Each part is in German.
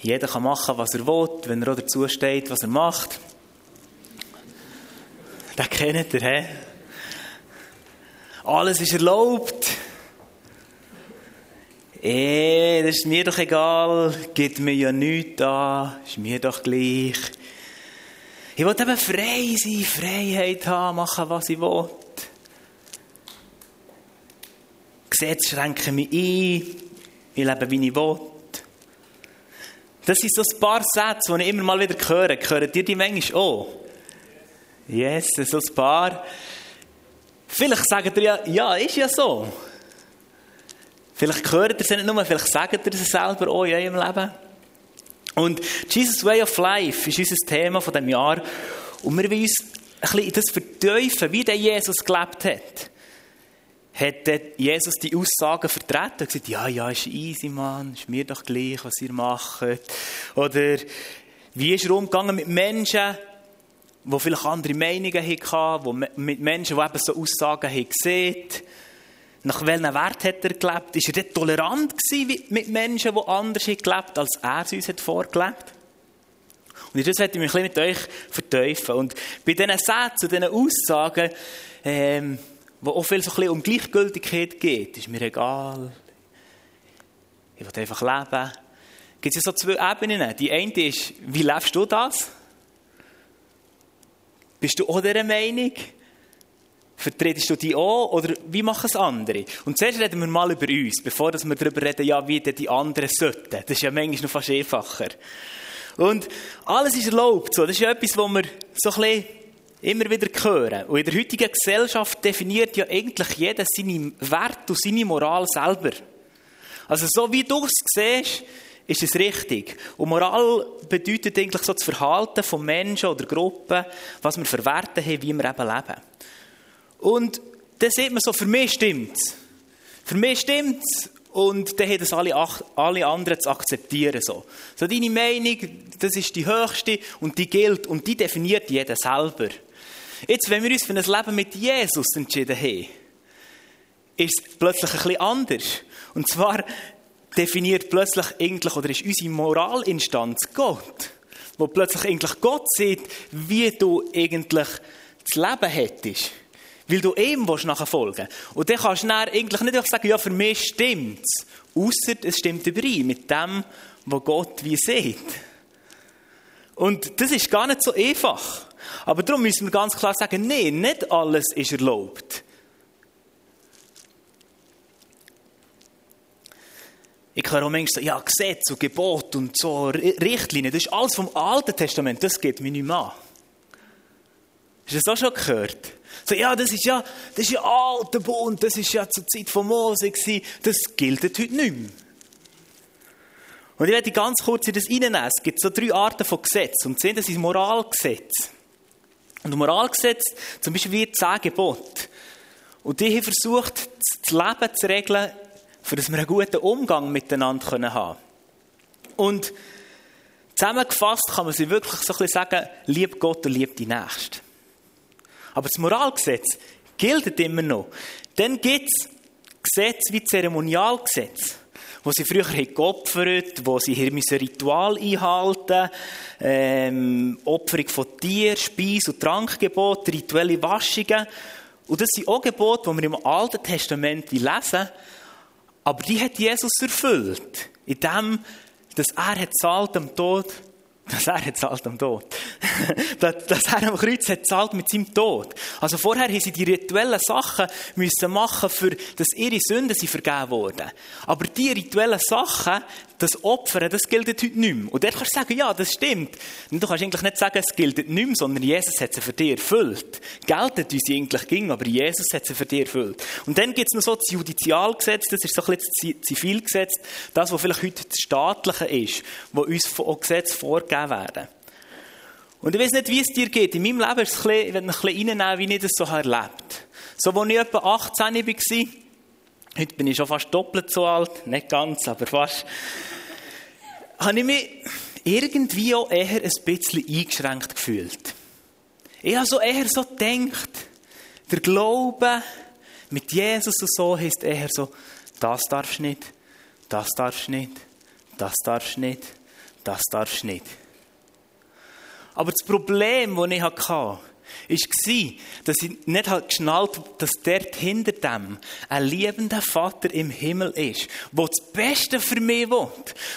jeder kann machen, was er will, wenn er auch dazu steht, was er macht. Den kennt ihr, hä? Alles ist erlaubt. Eh, das ist mir doch egal, gibt mir ja nichts an, ist mir doch gleich. Ich will eben frei sein, Freiheit haben, machen, was ich will. Gesetze schränken mich ein, ich lebe, wie ich will. Das sind so ein paar Sätze, die ich immer mal wieder höre. Hören ihr die manchmal auch? Yes, so ein paar. Vielleicht sagt ihr ja, ja, ist ja so. Vielleicht hört ihr es nicht nur, vielleicht sagt ihr es selber auch in eurem Leben. Und Jesus Way of Life ist unser Thema von diesem Jahr. Und wir wollen uns ein bisschen in das vertiefen, wie der Jesus gelebt hat. Hat Jesus die Aussagen vertreten und gesagt, ja, ja, ist easy, Mann, ist mir doch gleich, was ihr macht. Oder wie ist er umgegangen mit Menschen, die vielleicht andere Meinungen hatten, mit Menschen, die eben so Aussagen haben gesehen nach welchem Wert hat er gelebt? Ist er dort tolerant gewesen mit Menschen, die anders haben gelebt als er es uns hat vorgelebt? Und das werde ich mich ein mit euch verteufeln. Und bei diesen Sätzen, diesen Aussagen, ähm, wo auch viel so ein bisschen um Gleichgültigkeit geht, ist mir egal. Ich will einfach leben. Gibt es ja so zwei Ebenen. Die eine ist, wie lebst du das? Bist du auch dieser Meinung? Vertretest du die auch oder wie machen es andere? Und zuerst reden wir mal über uns, bevor wir darüber reden, ja, wie die anderen sollten. Das ist ja manchmal noch fast einfacher. Und alles ist erlaubt. So. Das ist ja etwas, was wir so ein bisschen immer wieder hören. Und in der heutigen Gesellschaft definiert ja eigentlich jeder seine Werte und seine Moral selber. Also so wie du es siehst, ist es richtig. Und Moral bedeutet eigentlich so das Verhalten von Menschen oder Gruppen, was wir für Werte haben, wie wir eben leben. Und dann sieht man so, für mich stimmt's. Für mich stimmt's. Und dann haben es alle, alle anderen zu akzeptieren. So. so, deine Meinung, das ist die höchste und die gilt und die definiert jeder selber. Jetzt, wenn wir uns für ein Leben mit Jesus entschieden haben, ist es plötzlich ein bisschen anders. Und zwar definiert plötzlich eigentlich, oder ist unsere Moralinstanz Gott. Wo plötzlich eigentlich Gott sieht, wie du eigentlich das Leben hättest. Weil du ihm nachher folgen willst. Und dann kannst du dann eigentlich nicht einfach sagen, ja, für mich stimmt es. Ausser es stimmt überein mit dem, was Gott wie sieht. Und das ist gar nicht so einfach. Aber darum müssen wir ganz klar sagen, nein, nicht alles ist erlaubt. Ich höre auch manchmal so, ja, Gesetz und Gebot und so Richtlinien, das ist alles vom Alten Testament, das geht mir nicht mehr an. Hast du das auch schon gehört? So, ja, das ist ja, das ist ja alter Bund, das ist ja zur Zeit von Mose gewesen, das gilt heute nicht mehr. Und ich werde ganz kurz in das reinnehmen. Es gibt so drei Arten von Gesetz. Und sehen, das ist Moralgesetz. Und Moralgesetz, zum Beispiel wie zehn Gebote. Und die haben versucht, das Leben zu regeln, für dass wir einen guten Umgang miteinander haben können. Und zusammengefasst kann man sie wirklich so ein bisschen sagen, lieb Gott und lieb die Nächste. Aber das Moralgesetz gilt immer noch. Dann gibt es Gesetze wie Zeremonialgesetze, wo sie früher geopfert, wo sie hier ein Ritual einhalten ähm, Opferung von Tieren, Speis- und Trankgebote, rituelle Waschungen. Und das sind auch Gebote, die wir im Alten Testament lesen, aber die hat Jesus erfüllt, indem er hat zahlt am Tod dass er hat zahlt am Tod. dass er am Kreuz hat zahlt mit seinem Tod. Also vorher haben sie die rituellen Sachen müssen machen, für, dass ihre Sünden sie vergeben wurden. Aber die rituellen Sachen, das Opfern, das gilt heute nicht mehr. Und dort kannst du sagen, ja, das stimmt. Und du kannst eigentlich nicht sagen, es gilt nicht mehr, sondern Jesus hat sie für dich erfüllt. Geltet uns eigentlich ging, aber Jesus hat sie für dich erfüllt. Und dann gibt es noch so das Judizialgesetz, das ist so ein bisschen das Zivilgesetz, das, was vielleicht heute das Staatliche ist, wo uns von Gesetz vorgegeben werden. Und ich weiß nicht, wie es dir geht. In meinem Leben ist es ein bisschen, ich ein bisschen reinnehmen, wie ich das so erlebt So, als ich etwa 18 war, heute bin ich schon fast doppelt so alt, nicht ganz, aber fast, habe ich mich irgendwie auch eher ein bisschen eingeschränkt gefühlt. Ich habe so eher so gedacht, der Glaube mit Jesus und so heisst eher so, das darfst du nicht, das darfst du nicht, das darfst du nicht, das darfst du nicht. Aber das Problem, das ich hatte, war, dass ich nicht geschnallt habe, dass dort hinter dem ein liebender Vater im Himmel ist, der das Beste für mich will,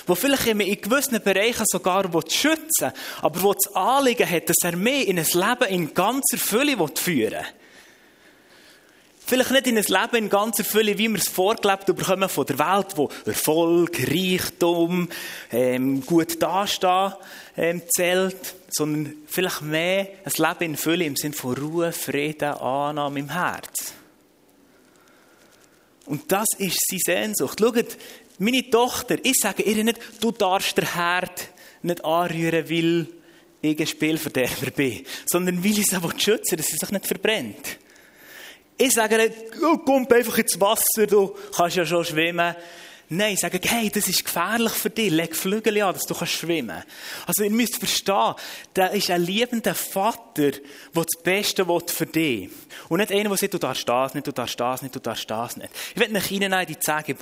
der vielleicht in gewissen Bereichen sogar schützen will, aber der das Anliegen hat, dass er mich in ein Leben in ganzer Fülle führen will. Vielleicht nicht in ein Leben in ganzer Fülle, wie wir es vorgelebt bekommen von der Welt, wo Erfolg, Reichtum, ähm, gut dastehen ähm, zählt, sondern vielleicht mehr ein Leben in Fülle im Sinne von Ruhe, Frieden, Annahme im Herz. Und das ist seine Sehnsucht. Schaut, meine Tochter, ich sage ihr nicht, du darfst den Herd nicht anrühren, weil ich ein Spielverderber bin, sondern weil ich sie schützen will, dass sie sich nicht verbrennt. Ich sage nicht, oh, komm einfach ins Wasser, du kannst ja schon schwimmen. Nein, ich sage, hey, das ist gefährlich für dich. Leg Flügel an, dass du kannst schwimmen Also, ihr müsst verstehen, da ist ein liebender Vater, der das Beste will für dich. Und nicht einer, der sagt, du darfst das nicht, du darfst das nicht, du darfst das nicht. Ich werde euch Ihnen in die zehn die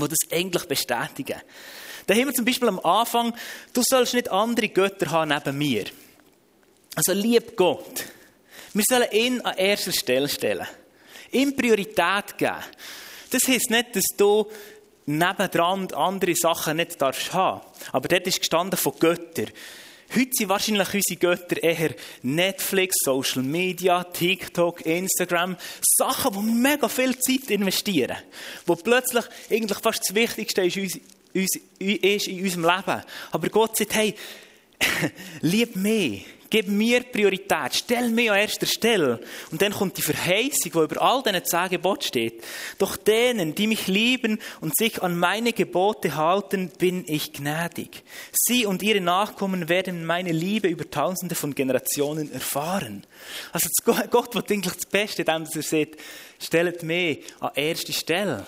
das eigentlich bestätigen. Da haben wir zum Beispiel am Anfang, du sollst nicht andere Götter haben neben mir. Also, lieb Gott. Wir sollen ihn an erster Stelle stellen. Ihm Priorität geben. Das heisst nicht, dass du nebendran andere Sachen nicht darfst haben. Aber dort ist gestanden von Göttern. Heute sind wahrscheinlich unsere Götter eher Netflix, Social Media, TikTok, Instagram. Sachen, wir mega viel Zeit investieren. Wo plötzlich eigentlich fast das Wichtigste ist, ist in unserem Leben. Aber Gott sagt, hey, lieb mich. Gib mir Priorität. Stell mich an erster Stelle. Und dann kommt die Verheißung, wo über all diesen zehn Geboten steht. Doch denen, die mich lieben und sich an meine Gebote halten, bin ich gnädig. Sie und ihre Nachkommen werden meine Liebe über tausende von Generationen erfahren. Also Gott will eigentlich das Beste, indem er sagt, stellt mich an erste Stelle.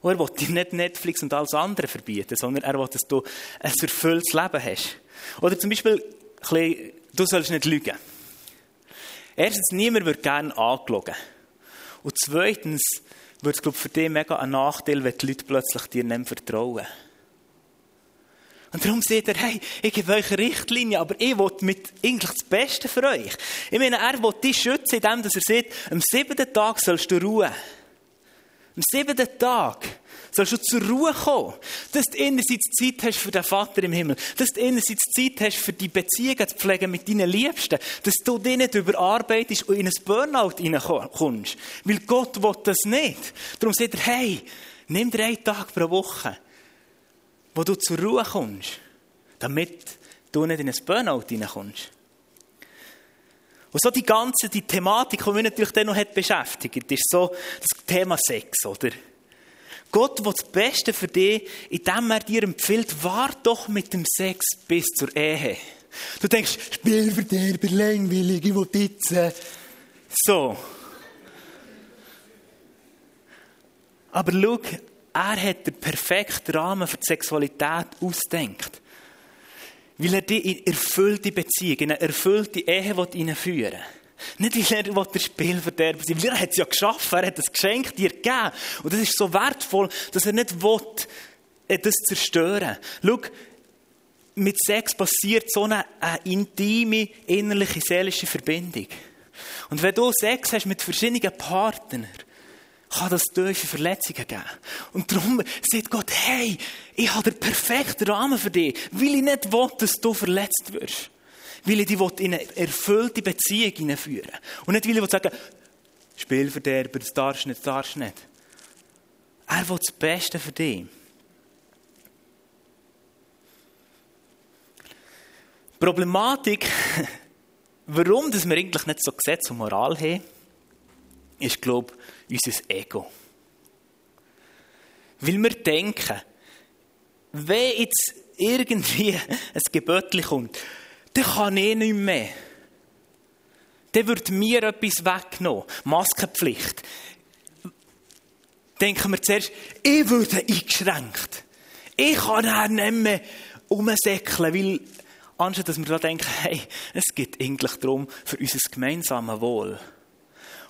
Und er will dir nicht Netflix und alles andere verbieten, sondern er will, dass du ein erfülltes Leben hast. Oder zum Beispiel, ein bisschen Du sollst nicht lügen. Erstens, niemand wird gerne angelogen. Und zweitens, wird es, für dich mega ein Nachteil, wenn die Leute plötzlich dir nicht vertrauen. Und darum sagt er, hey, ich gebe euch eine Richtlinie, aber ich will mit eigentlich das Beste für euch. Ich meine, er will dich schützen, indem er sagt, am siebten Tag sollst du ruhen. Am siebten Tag sollst du zur Ruhe kommen. Dass du einerseits Zeit hast für den Vater im Himmel. Dass du einerseits Zeit hast für die Beziehungen zu pflegen mit deinen Liebsten. Dass du dich nicht überarbeitest und in ein Burnout hineinkommst. Weil Gott will das nicht. Darum sagt er, hey, nimm drei Tage pro Woche, wo du zur Ruhe kommst. Damit du nicht in ein Burnout hineinkommst. Und so die ganze die Thematik, die mich natürlich dann noch beschäftigt, ist so das Thema Sex, oder? Gott will das Beste für dich, indem er dir empfiehlt, wart doch mit dem Sex bis zur Ehe. Du denkst, Spielverderber, langweilig, ich will jetzt. So. Aber schau, er hat den perfekten Rahmen für die Sexualität ausdenkt. Weil er dich in erfüllte Beziehung, in eine erfüllte Ehe hineinführen will. Nicht, weil er der Spielverderber sein will. Er hat es ja geschaffen, er hat das Geschenk dir gegeben. Und das ist so wertvoll, dass er nicht will, äh, das zerstören. Schau, mit Sex passiert so eine, eine intime, innerliche, seelische Verbindung. Und wenn du Sex hast mit verschiedenen Partnern, kann das tiefe Verletzungen geben. Und darum sagt Gott, hey, ich habe den perfekten Rahmen für dich, weil ich nicht will, dass du verletzt wirst. Weil ich dich in eine erfüllte Beziehung hineinführen Und nicht, weil ich sagen Spielverderber, das darfst du nicht, das darfst du nicht. Er will das Beste für dich. Problematik, warum dass wir eigentlich nicht so Gesetz und Moral haben, ist, glaube ich, unser Ego. Weil wir denken, wenn jetzt irgendwie ein Gebötchen kommt, dann kann ich nicht mehr. Dann wird mir etwas weggenommen. Maskenpflicht. Denken wir zuerst, ich würde eingeschränkt. Ich kann nicht mehr umsäckeln, weil anstatt dass wir da denken, hey, es geht eigentlich darum, für unser gemeinsames Wohl.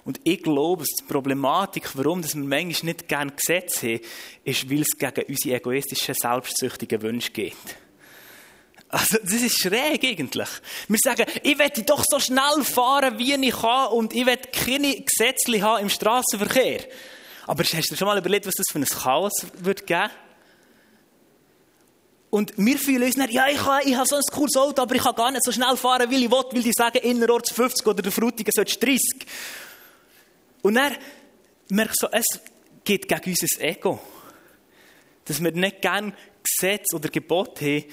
Und ich glaube, die Problematik, warum wir manchmal nicht gerne Gesetze haben, ist, weil es gegen unsere egoistischen, selbstsüchtigen Wünsche geht. Also, das ist schräg eigentlich. Wir sagen, ich werde doch so schnell fahren, wie ich kann und ich werde keine Gesetze haben im Straßenverkehr. Aber hast du schon mal überlegt, was das für ein Chaos wird geben? Und wir fühlen uns nicht, ja, ich habe, ich habe so ein cooles Auto, aber ich kann gar nicht so schnell fahren, wie ich will, weil die sagen, innerorts 50 oder der Frutigen sollst 30. Und dann merkst du, es geht gegen unser Ego. Dass wir nicht gerne Gesetz oder Gebot haben,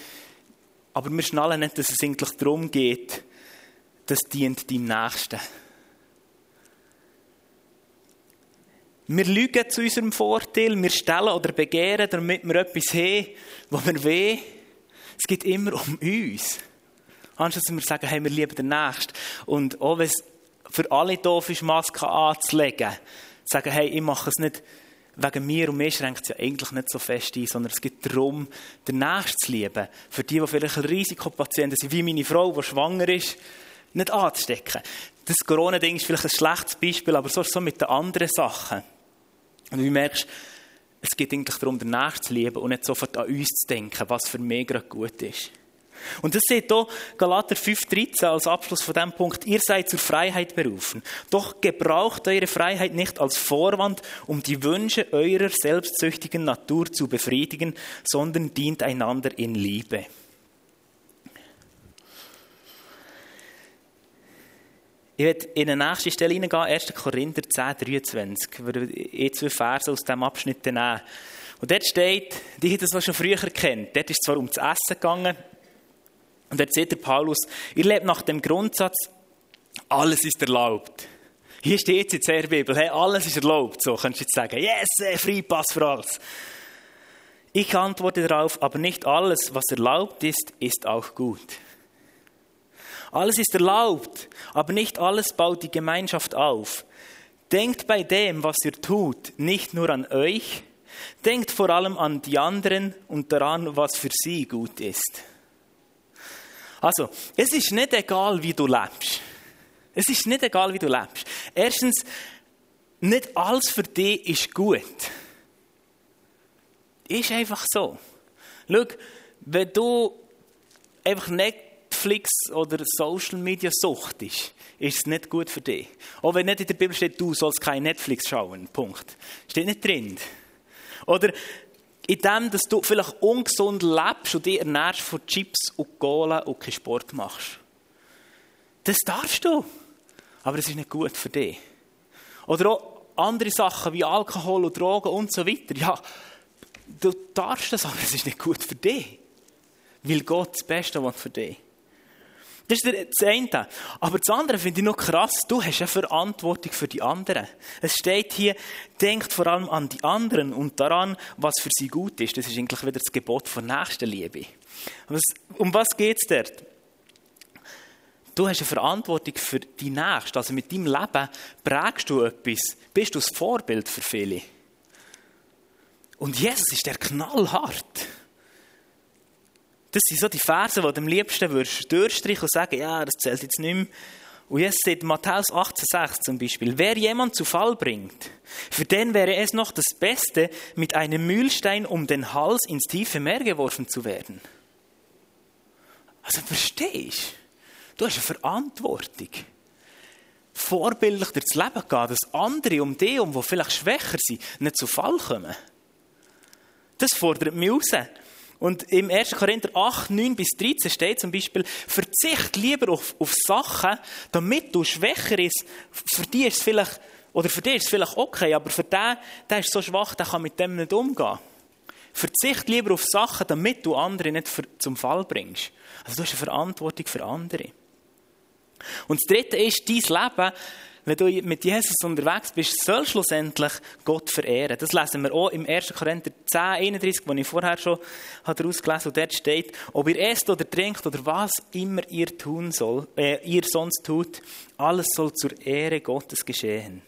aber wir schnallen nicht, dass es eigentlich darum geht, das dient deinem Nächsten. Wir lügen zu unserem Vorteil, wir stellen oder begehren, damit wir etwas haben, was wir weh. Es geht immer um uns. Anstatt dass wir sagen, hey, wir lieben den Nächsten. Und auch wenn es für alle doof ist, Masken anzulegen, sagen, hey, ich mache es nicht wegen mir und mir schränkt es ja eigentlich nicht so fest ein, sondern es geht darum, den Nächsten zu lieben. Für die, die vielleicht Risikopatienten sind, wie meine Frau, die schwanger ist, nicht anzustecken. Das Corona-Ding ist vielleicht ein schlechtes Beispiel, aber so ist es so mit den anderen Sachen. Und du merkst, es geht eigentlich darum, den Nächsten zu lieben und nicht sofort an uns zu denken, was für mich gerade gut ist. Und das sieht hier Galater 5,13 als Abschluss von dem Punkt. Ihr seid zur Freiheit berufen. Doch gebraucht eure Freiheit nicht als Vorwand, um die Wünsche eurer selbstsüchtigen Natur zu befriedigen, sondern dient einander in Liebe. Ich werde in die nächste Stelle hineingehen, 1. Korinther 10, 23. Ich würde eh zwei Verse aus diesem Abschnitt nehmen. Und dort steht, die haben das schon früher kennt. Dort ist es zwar um das Essen gegangen. Und dort sieht der Paulus, ihr lebt nach dem Grundsatz, alles ist erlaubt. Hier steht es in der Bibel, hey, alles ist erlaubt. So kannst du jetzt sagen, yes, Freipass für alles. Ich antworte darauf, aber nicht alles, was erlaubt ist, ist auch gut. Alles ist erlaubt, aber nicht alles baut die Gemeinschaft auf. Denkt bei dem, was ihr tut, nicht nur an euch, denkt vor allem an die anderen und daran, was für sie gut ist. Also, es ist nicht egal, wie du lebst. Es ist nicht egal, wie du lebst. Erstens, nicht alles für dich ist gut. Ist einfach so. Schau, wenn du einfach Netflix oder Social Media Sucht ist, ist es nicht gut für dich. Auch wenn nicht in der Bibel steht, du sollst kein Netflix schauen. Punkt. Steht nicht drin. Oder in dem, dass du vielleicht ungesund lebst und dich ernährst von Chips und Cola und keinen Sport machst. Das darfst du. Aber es ist nicht gut für dich. Oder auch andere Sachen wie Alkohol und Drogen und so weiter. Ja, du darfst das, aber es ist nicht gut für dich. Weil Gott das Beste will für dich. Das ist das eine. Aber das andere finde ich noch krass. Du hast eine Verantwortung für die anderen. Es steht hier, denkt vor allem an die anderen und daran, was für sie gut ist. Das ist eigentlich wieder das Gebot von Nächstenliebe. Was, um was geht es dort? Du hast eine Verantwortung für die Nächsten. Also mit deinem Leben prägst du etwas. Bist du das Vorbild für viele. Und Jesus ist der knallhart. Das sind so die Verse, die du am liebsten würdest durchstreichen und sagen, ja, das zählt jetzt nicht mehr. Und jetzt steht Matthäus 18,6 zum Beispiel, wer jemand zu Fall bringt, für den wäre es noch das Beste, mit einem Mühlstein um den Hals ins tiefe Meer geworfen zu werden. Also verstehst du? Du hast eine Verantwortung. Vorbildlich durchs Leben gehen, dass andere um dich, um die vielleicht schwächer sind, nicht zu Fall kommen. Das fordert mich raus. Und im 1. Korinther 8, 9 bis 13 steht zum Beispiel, verzicht lieber auf, auf Sachen, damit du schwächer bist. Für dich ist es vielleicht, oder für dich ist es vielleicht okay, aber für den, der ist so schwach, der kann mit dem nicht umgehen. Verzicht lieber auf Sachen, damit du andere nicht für, zum Fall bringst. Also du hast eine Verantwortung für andere. Und das Dritte ist, dein Leben wenn du mit Jesus unterwegs bist, soll schlussendlich Gott verehren. Das lesen wir auch im 1. Korinther 10, 31, wo ich vorher schon daraus gelesen und dort steht, ob ihr esst oder trinkt oder was immer ihr tun soll, äh, ihr sonst tut, alles soll zur Ehre Gottes geschehen.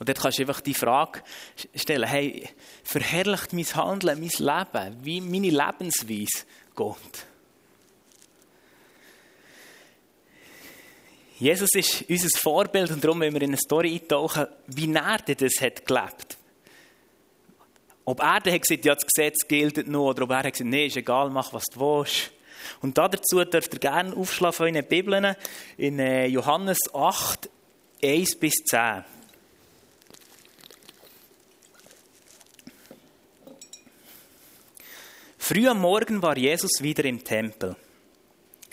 Und dort kannst du einfach die Frage stellen, hey, verherrlicht mein Handeln, mein Leben, wie meine Lebensweise Gott? Jesus ist unser Vorbild und darum wollen wir in eine Story eintauchen, wie er das hat gelebt. Ob er dann gesagt ja, das Gesetz gilt nur, oder ob er gesagt nee, ist egal, mach, was du willst. Und dazu dürft ihr gerne aufschlagen von euren Bibeln in äh, Johannes 8, 1 bis 10. Früh am Morgen war Jesus wieder im Tempel.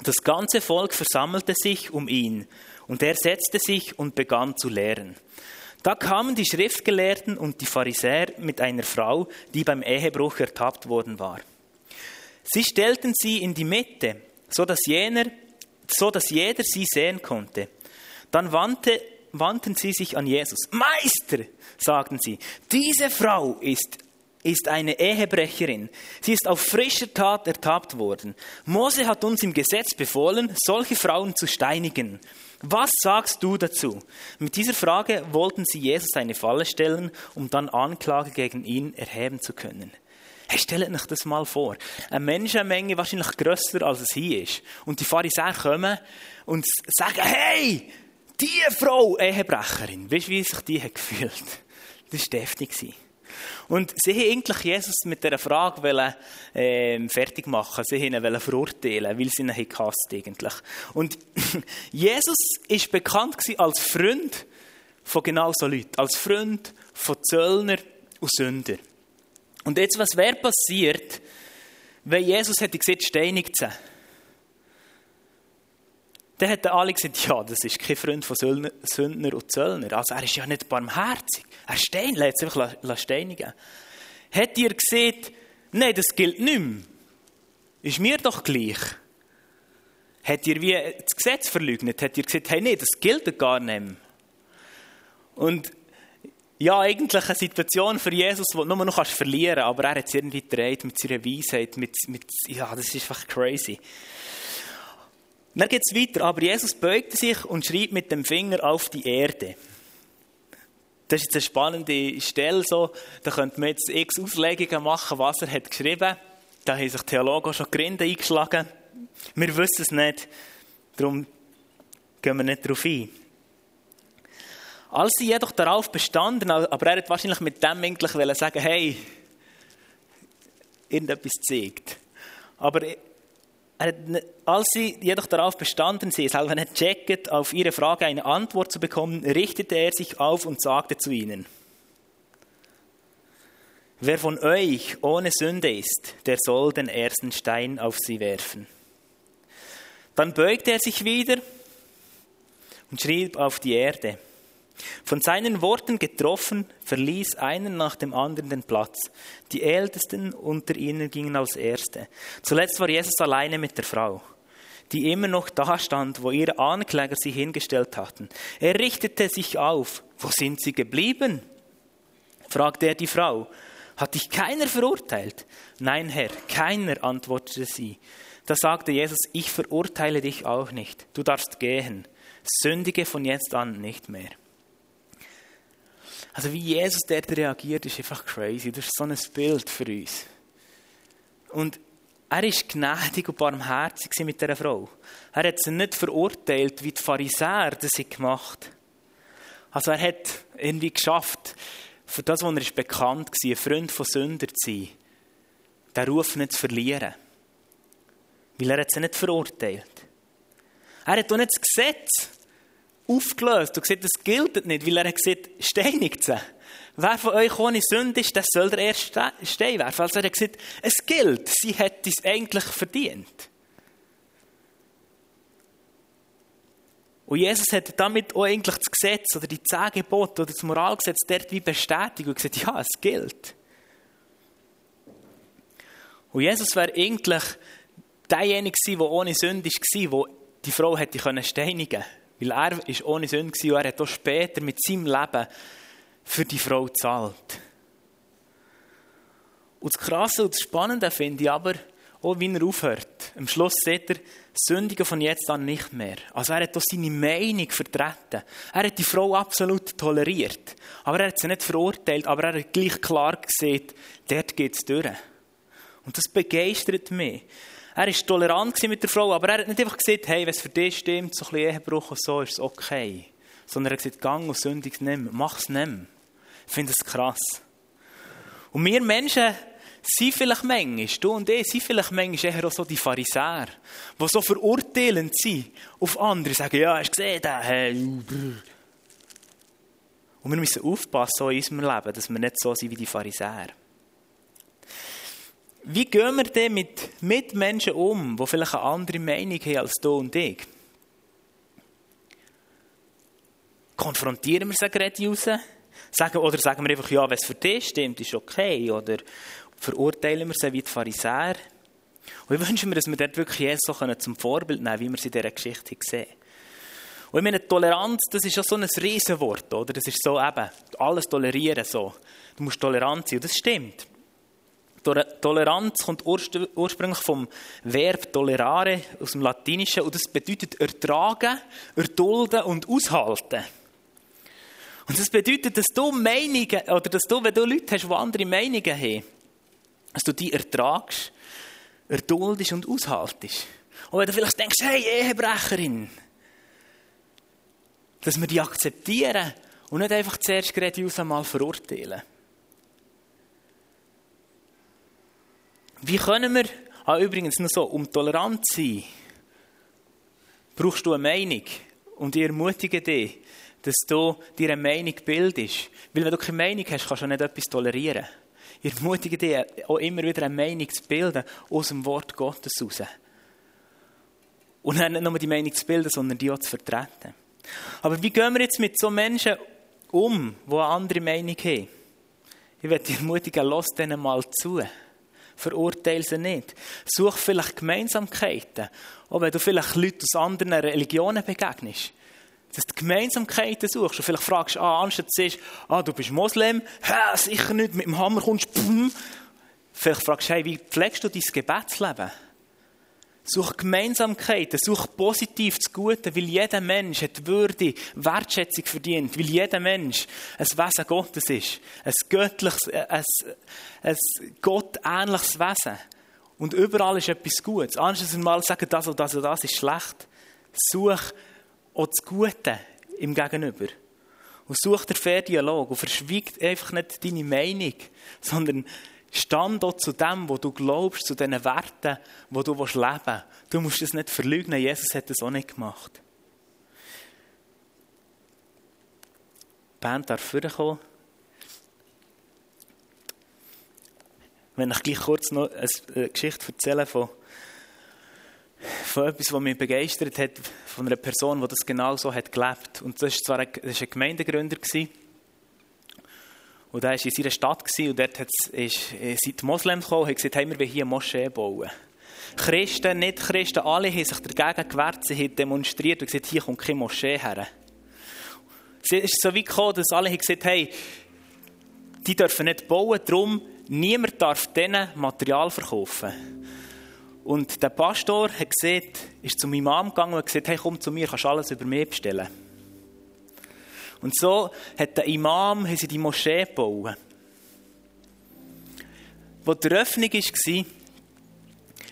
Das ganze Volk versammelte sich um ihn, und er setzte sich und begann zu lehren. Da kamen die Schriftgelehrten und die Pharisäer mit einer Frau, die beim Ehebruch ertappt worden war. Sie stellten sie in die Mitte, so dass, jener, so dass jeder sie sehen konnte. Dann wandte, wandten sie sich an Jesus. Meister, sagten sie, diese Frau ist ist eine Ehebrecherin. Sie ist auf frischer Tat ertappt worden. Mose hat uns im Gesetz befohlen, solche Frauen zu steinigen. Was sagst du dazu? Mit dieser Frage wollten sie Jesus eine Falle stellen, um dann Anklage gegen ihn erheben zu können. Hey, stellt euch das mal vor. Eine Menschenmenge wahrscheinlich grösser als es hier ist. Und die Pharisäer kommen und sagen, hey, die Frau, Ehebrecherin. Weißt du, wie sich die hat gefühlt? Das war deftig. Und sie haben eigentlich Jesus mit dieser Frage wollen, äh, fertig machen. Sie haben ihn verurteilen, weil sie ihn gehasst eigentlich. Und Jesus ist bekannt als Freund von genau so Leuten. Als Freund von Zöllner und Sünder. Und jetzt, was wäre passiert, wenn Jesus hätte gesagt, steinigt sie? Dann hätten alle gesagt, ja, das ist kein Freund von Sündner und Zöllner. Also er ist ja nicht barmherzig. Er stein, lässt sich einfach steinigen. Hat ihr gesehen, nein, das gilt nicht mehr. Ist mir doch gleich. Hat ihr wie das Gesetz verleugnet? Hat ihr gesagt, hey, nein, das gilt gar nicht mehr. Und ja, eigentlich eine Situation für Jesus, die du nur noch verlieren kannst, aber er hat es irgendwie gedreht mit seiner Weisheit, mit, mit, ja, das ist einfach crazy. Dann geht es weiter, aber Jesus beugte sich und schrieb mit dem Finger auf die Erde. Das ist jetzt eine spannende Stelle, so. da könnte man jetzt x Auslegungen machen, was er hat geschrieben. Da haben sich Theologen schon Gründe eingeschlagen. Wir wissen es nicht, darum gehen wir nicht darauf ein. Als sie jedoch darauf bestanden, aber er hat wahrscheinlich mit dem eigentlich sagen, hey, irgendetwas zeigt. Aber als sie jedoch darauf bestanden, sie selber nicht checket, auf ihre Frage eine Antwort zu bekommen, richtete er sich auf und sagte zu ihnen, Wer von euch ohne Sünde ist, der soll den ersten Stein auf sie werfen. Dann beugte er sich wieder und schrieb auf die Erde. Von seinen Worten getroffen, verließ einer nach dem anderen den Platz. Die Ältesten unter ihnen gingen als Erste. Zuletzt war Jesus alleine mit der Frau, die immer noch da stand, wo ihre Ankläger sie hingestellt hatten. Er richtete sich auf. Wo sind sie geblieben? fragte er die Frau. Hat dich keiner verurteilt? Nein, Herr, keiner, antwortete sie. Da sagte Jesus, ich verurteile dich auch nicht. Du darfst gehen. Sündige von jetzt an nicht mehr. Also wie Jesus dort reagiert, ist einfach crazy. Das ist so ein Bild für uns. Und er ist gnädig und barmherzig mit dieser Frau. Er hat sie nicht verurteilt, wie die Pharisäer das gemacht Also er hat irgendwie geschafft, für das, was er ist bekannt war, ein Freund von Sünder zu sein, den Ruf nicht zu verlieren. Weil er hat sie nicht verurteilt. Er hat auch nicht das Gesetz aufgelöst und gesagt, das gilt nicht, weil er hat gesagt, steinigt sie. Wer von euch ohne Sünde ist, der soll der erste Stein werfen. Also er hat gesagt, es gilt, sie hätte es eigentlich verdient. Und Jesus hat damit auch eigentlich das Gesetz oder die zehn oder das Moralgesetz dort wie bestätigt und gesagt, ja, es gilt. Und Jesus wäre eigentlich derjenige gewesen, der ohne Sünde war, der die Frau hätte steinigen können. Weil er ist ohne Sünde war und er hat auch später mit seinem Leben für die Frau gezahlt. Und das Krasse und das Spannende finde ich aber, auch wie er aufhört. Am Schluss sieht er, Sündigen von jetzt an nicht mehr. Also er hat auch seine Meinung vertreten. Er hat die Frau absolut toleriert. Aber er hat sie nicht verurteilt, aber er hat gleich klar gesehen, dort geht es durch. Und das begeistert mich. Er war tolerant mit der Frau, aber er hat nicht einfach gesagt, hey, wenn es für dich stimmt, so ein bisschen Ehebruch und so, ist es okay. Sondern er hat gesagt, gang und sündig nimm, mach es nimm. Ich finde das krass. Und wir Menschen sind vielleicht manchmal, du und ich, sind vielleicht manchmal eher auch so die Pharisäer, die so verurteilend sind auf andere, sagen, ja, hast du gesehen, der, hey, Und wir müssen aufpassen so in unserem Leben, dass wir nicht so sind wie die Pharisäer. Wie gehen wir denn mit Mitmenschen um, die vielleicht eine andere Meinung haben als du und ich? Konfrontieren wir sie gerade raus? Sagen, oder sagen wir einfach, ja, wenn es für dich stimmt, ist okay? Oder verurteilen wir sie wie die Pharisäer? Und ich wünsche mir, dass wir dort wirklich Jesus so zum Vorbild nehmen wie wir es in dieser Geschichte sehen. Und ich meine, Toleranz, das ist ja so ein Riesenwort, oder? Das ist so eben, alles tolerieren so. Du musst tolerant sein, und das stimmt. Toleranz kommt ursprünglich vom Verb tolerare aus dem Latinischen und das bedeutet ertragen, erdulden und aushalten. Und das bedeutet, dass du Meinungen, oder dass du, wenn du Leute hast, die andere Meinungen haben, dass du die ertragst, erduldest und aushaltest. Und wenn du vielleicht denkst, hey, Ehebrecherin, dass wir die akzeptieren und nicht einfach zuerst gerade uns einmal verurteilen. Wie können wir, ah, übrigens nur so, um tolerant zu sein, brauchst du eine Meinung. Und ich ermutige dich, dass du dir eine Meinung bildest. Weil wenn du keine Meinung hast, kannst du nicht etwas tolerieren. Ich ermutige dich, auch immer wieder eine Meinung zu bilden aus dem Wort Gottes heraus. Und nicht nur die Meinung zu bilden, sondern die auch zu vertreten. Aber wie gehen wir jetzt mit so Menschen um, die eine andere Meinung haben? Ich werde dich ermutigen, lass denen mal zu. Verurteile sie nicht. Such vielleicht Gemeinsamkeiten. Auch wenn du vielleicht Leute aus anderen Religionen begegnest dass du Gemeinsamkeiten suchst und vielleicht fragst, ah, anstatt du siehst, ah, du bist Moslem, hä, sicher nicht, mit dem Hammer kommst, pum. Vielleicht fragst du, hey, wie pflegst du dein Gebetsleben? Such Gemeinsamkeiten, such positiv das Gute, weil jeder Mensch hat Würde, Wertschätzung verdient, weil jeder Mensch ein Wesen Gottes ist, ein göttliches, ein, ein gottähnliches Wesen. Und überall ist etwas Gutes. Anstatt mal sagen, das oder das oder das ist schlecht, such auch das Gute im Gegenüber. Und such den fairen Dialog und verschwiegt einfach nicht deine Meinung, sondern stand dort zu dem, wo du glaubst, zu den Werten, wo du leben willst. Du musst es nicht verleugnen, Jesus hat das auch nicht gemacht. Die Band darf vorkommen. Wenn ich gleich kurz noch eine Geschichte erzähle von von etwas, was mich begeistert hat, von einer Person, die das genau so hat gelebt. Und das war zwar ein, das war ein Gemeindegründer. Gewesen. Und er war in seiner Stadt und dort sind die Moslems gekommen und haben gesagt, hey, wir wollen hier eine Moschee bauen. Christen, Nicht-Christen, alle haben sich dagegen gewehrt, sie haben demonstriert und gesagt, hier kommt keine Moschee her. Es ist so weit gekommen, dass alle haben gesagt, hey, die dürfen nicht bauen, darum niemand darf denen Material verkaufen. Und der Pastor hat gesagt, ist zu meinem Imam gegangen und hat gesagt, hey, komm zu mir, kannst alles über mich bestellen. Und so hat der Imam sie die Moschee gebaut. Wo die Eröffnung war,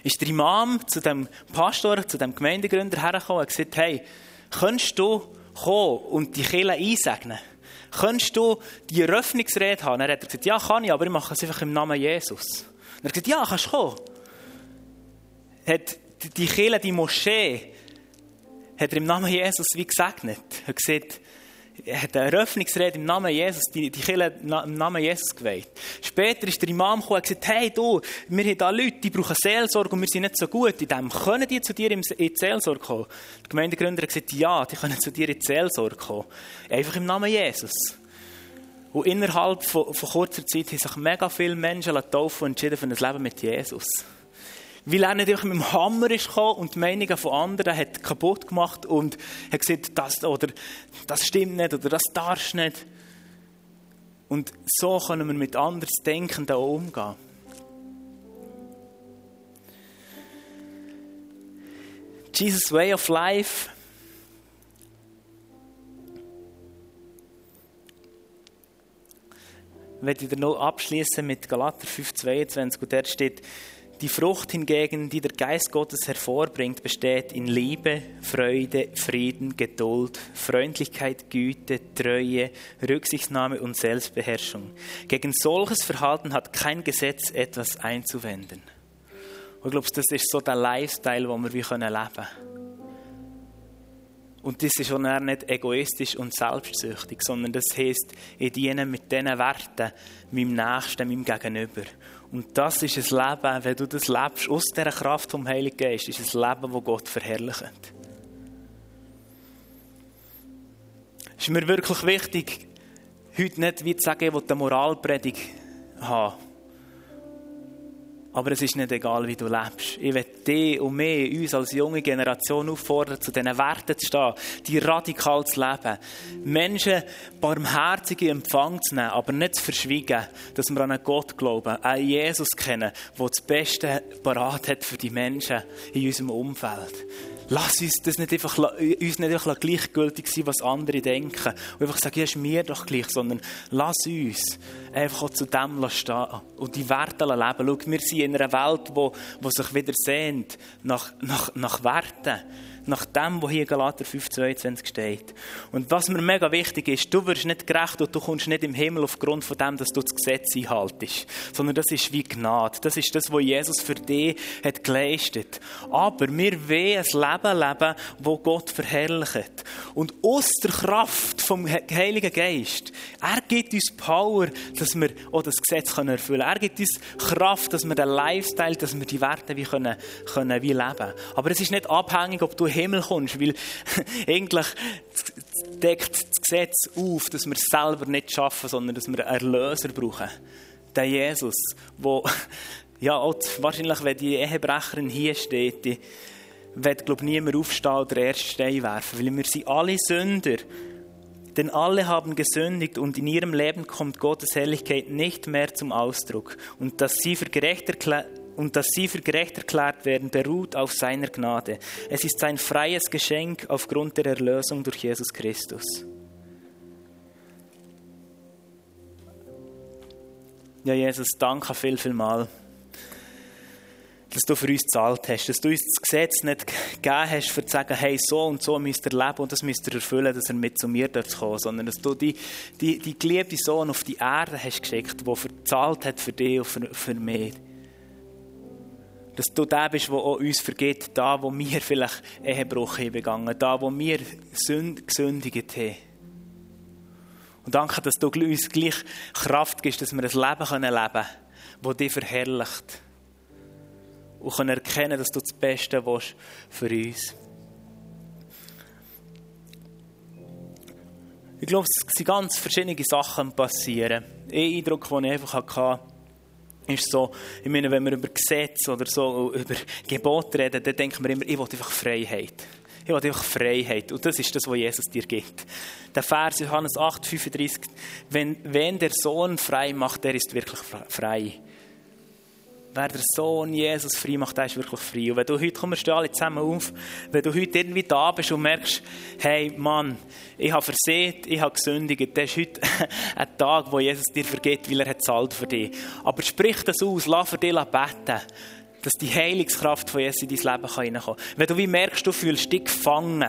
ist der Imam zu dem Pastor, zu dem Gemeindegründer hergekommen und gesagt, hey, könntest du kommen und die Kirche einsegnen? Könntest du die Eröffnungsrede haben? Er hat gesagt, ja, kann ich, aber ich mache es einfach im Namen Jesus. Und er hat gesagt, ja, kannst du kommen hat die Kirche, die Moschee, hat er im Namen Jesus wie gesegnet. Er hat gesagt, er hat eine Eröffnungsrede im Namen Jesus, die, die Kirche im Namen Jesus geweiht. Später ist der Imam gekommen und gesagt, hey du, wir haben da Leute, die brauchen Seelsorge und wir sind nicht so gut in dem. Können die zu dir in die Seelsorge kommen? Der Gemeindegründer hat gesagt, ja, die können zu dir in die Seelsorge kommen. Einfach im Namen Jesus. Und innerhalb von, von kurzer Zeit haben sich mega viele Menschen taufen und entschieden für ein Leben mit Jesus weil er nicht mit dem Hammer ist gekommen und die Meinungen von anderen hat kaputt gemacht und hat gesagt, das, oder, das stimmt nicht oder das darfst nicht. Und so können wir mit anders Denken auch umgehen. Jesus Way of Life. Ich werde noch abschließen mit Galater 5,22 und dort steht, Die Frucht hingegen, die der Geist Gottes hervorbringt, besteht in Liebe, Freude, Frieden, Geduld, Freundlichkeit, Güte, Treue, Rücksichtnahme und Selbstbeherrschung. Gegen solches Verhalten hat kein Gesetz etwas einzuwenden. Und ich glaube, das ist so der Lifestyle, den wir leben können. Und das ist auch nicht egoistisch und selbstsüchtig, sondern das heisst, ich diene mit diesen Werten meinem Nächsten, meinem Gegenüber. Und das ist ein Leben, wenn du das lebst, aus dieser Kraft vom Heiligen Geist, ist ein Leben, das Gott verherrlicht. Es ist mir wirklich wichtig, heute nicht wie zu sagen, ich will eine Moralpredigt haben. Aber es ist nicht egal, wie du lebst. Ich will dich und mich, uns als junge Generation auffordern, zu diesen Werten zu stehen, die radikal zu leben. Menschen barmherzig in Empfang zu nehmen, aber nicht zu verschwiegen, dass wir an einen Gott glauben, an Jesus kennen, der das Beste parat hat für die Menschen in unserem Umfeld. Lass uns das nicht einfach, uns nicht einfach gleichgültig sein, was andere denken. Und einfach sagen, ja, ist mir doch gleich, sondern lass uns einfach auch zu dem stehen und die Werte leben. Schau, wir sind in einer Welt, wo sich wieder sehnt nach, nach, nach Werten nach dem, was hier in Galater 5,22 steht. Und was mir mega wichtig ist, du wirst nicht gerecht und du kommst nicht im Himmel aufgrund von dem, dass du das Gesetz einhaltest, sondern das ist wie Gnade. Das ist das, was Jesus für dich hat geleistet. Aber wir wollen ein Leben leben, wo Gott verherrlicht. Und aus der Kraft vom Heiligen Geist, er gibt uns Power, dass wir auch das Gesetz erfüllen können. Er gibt uns Kraft, dass wir den Lifestyle, dass wir die Werte wie können, können wie leben. Aber es ist nicht abhängig, ob du Himmel kommst, weil eigentlich deckt das Gesetz auf, dass wir es selber nicht schaffen, sondern dass wir einen Erlöser brauchen. Den Jesus, wo ja, wahrscheinlich, wenn die Ehebrecherin hier steht, die wird, glaube ich, niemand aufstehen oder ersten Stein werfen, weil wir sind alle Sünder. Denn alle haben gesündigt und in ihrem Leben kommt Gottes Herrlichkeit nicht mehr zum Ausdruck. Und dass sie für gerecht erklärt und dass sie für gerecht erklärt werden, beruht auf seiner Gnade. Es ist sein freies Geschenk aufgrund der Erlösung durch Jesus Christus. Ja, Jesus, danke viel, viel mal, dass du für uns gezahlt hast, dass du uns das Gesetz nicht gegeben hast, für zu sagen, hey, so und so müsst ihr leben und das müsst ihr erfüllen, dass er mit zu mir kommen sondern dass du die, die, die geliebte Sohn auf die Erde hast geschickt, der verzahlt hat für dich und für, für mich dass du der bist, der auch uns vergeht, da, wo wir vielleicht Ehebruch haben begangen, da, wo wir Sünd, gesündigt haben. Und danke, dass du uns gleich Kraft gibst, dass wir ein Leben leben können, das dich verherrlicht. Und können erkennen, dass du das Beste willst für uns. Ich glaube, es sind ganz verschiedene Sachen passieren. Ein Eindruck, den ich einfach hatte, ist so, ich meine, wenn wir über Gesetze oder so, über Gebote reden, dann denken wir immer, ich will einfach Freiheit. Ich will einfach Freiheit. Und das ist das, was Jesus dir gibt. Der Vers Johannes 8, 35, wenn, wenn der Sohn frei macht, der ist wirklich frei wer der Sohn Jesus frei macht, der ist wirklich frei. Und wenn du heute, komm, wir alle zusammen auf, wenn du heute irgendwie da bist und merkst, hey Mann, ich habe versehen, ich habe gesündigt, das ist heute ein Tag, wo Jesus dir vergeht, weil er hat zahlt für dich. Aber sprich das aus, lass für dich beten dass die Heilungskraft von Jesus in dein Leben reinkommen kann. Wenn du wie merkst, du fühlst dich gefangen,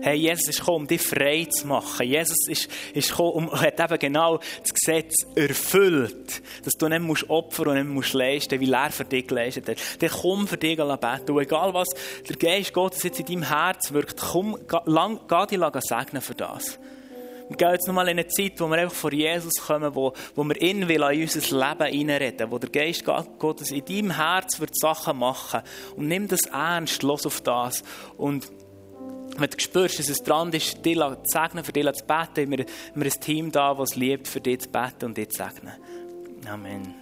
Hey, Jesus ist gekommen, um dich frei zu machen. Jesus ist, ist gekommen und hat eben genau das Gesetz erfüllt. Dass du nicht musst opfern und nicht musst leisten, wie er für dich geleistet hat. Dann komm für dich beten. Und egal was der Geist Gottes jetzt in deinem Herz wirkt, komm, lang, geh dich segnen für das. Wir gehen jetzt nochmal in eine Zeit, wo wir einfach vor Jesus kommen, wo, wo wir ihn will in unser Leben hineinreden, wo der Geist Gottes in deinem Herz wird Sachen machen. Und nimm das ernst, los auf das. Und wenn du spürst, dass es dran ist, dich zu segnen, für dich zu beten, haben wir, haben ein Team da, das es liebt, für dich zu beten und dich zu segnen. Amen.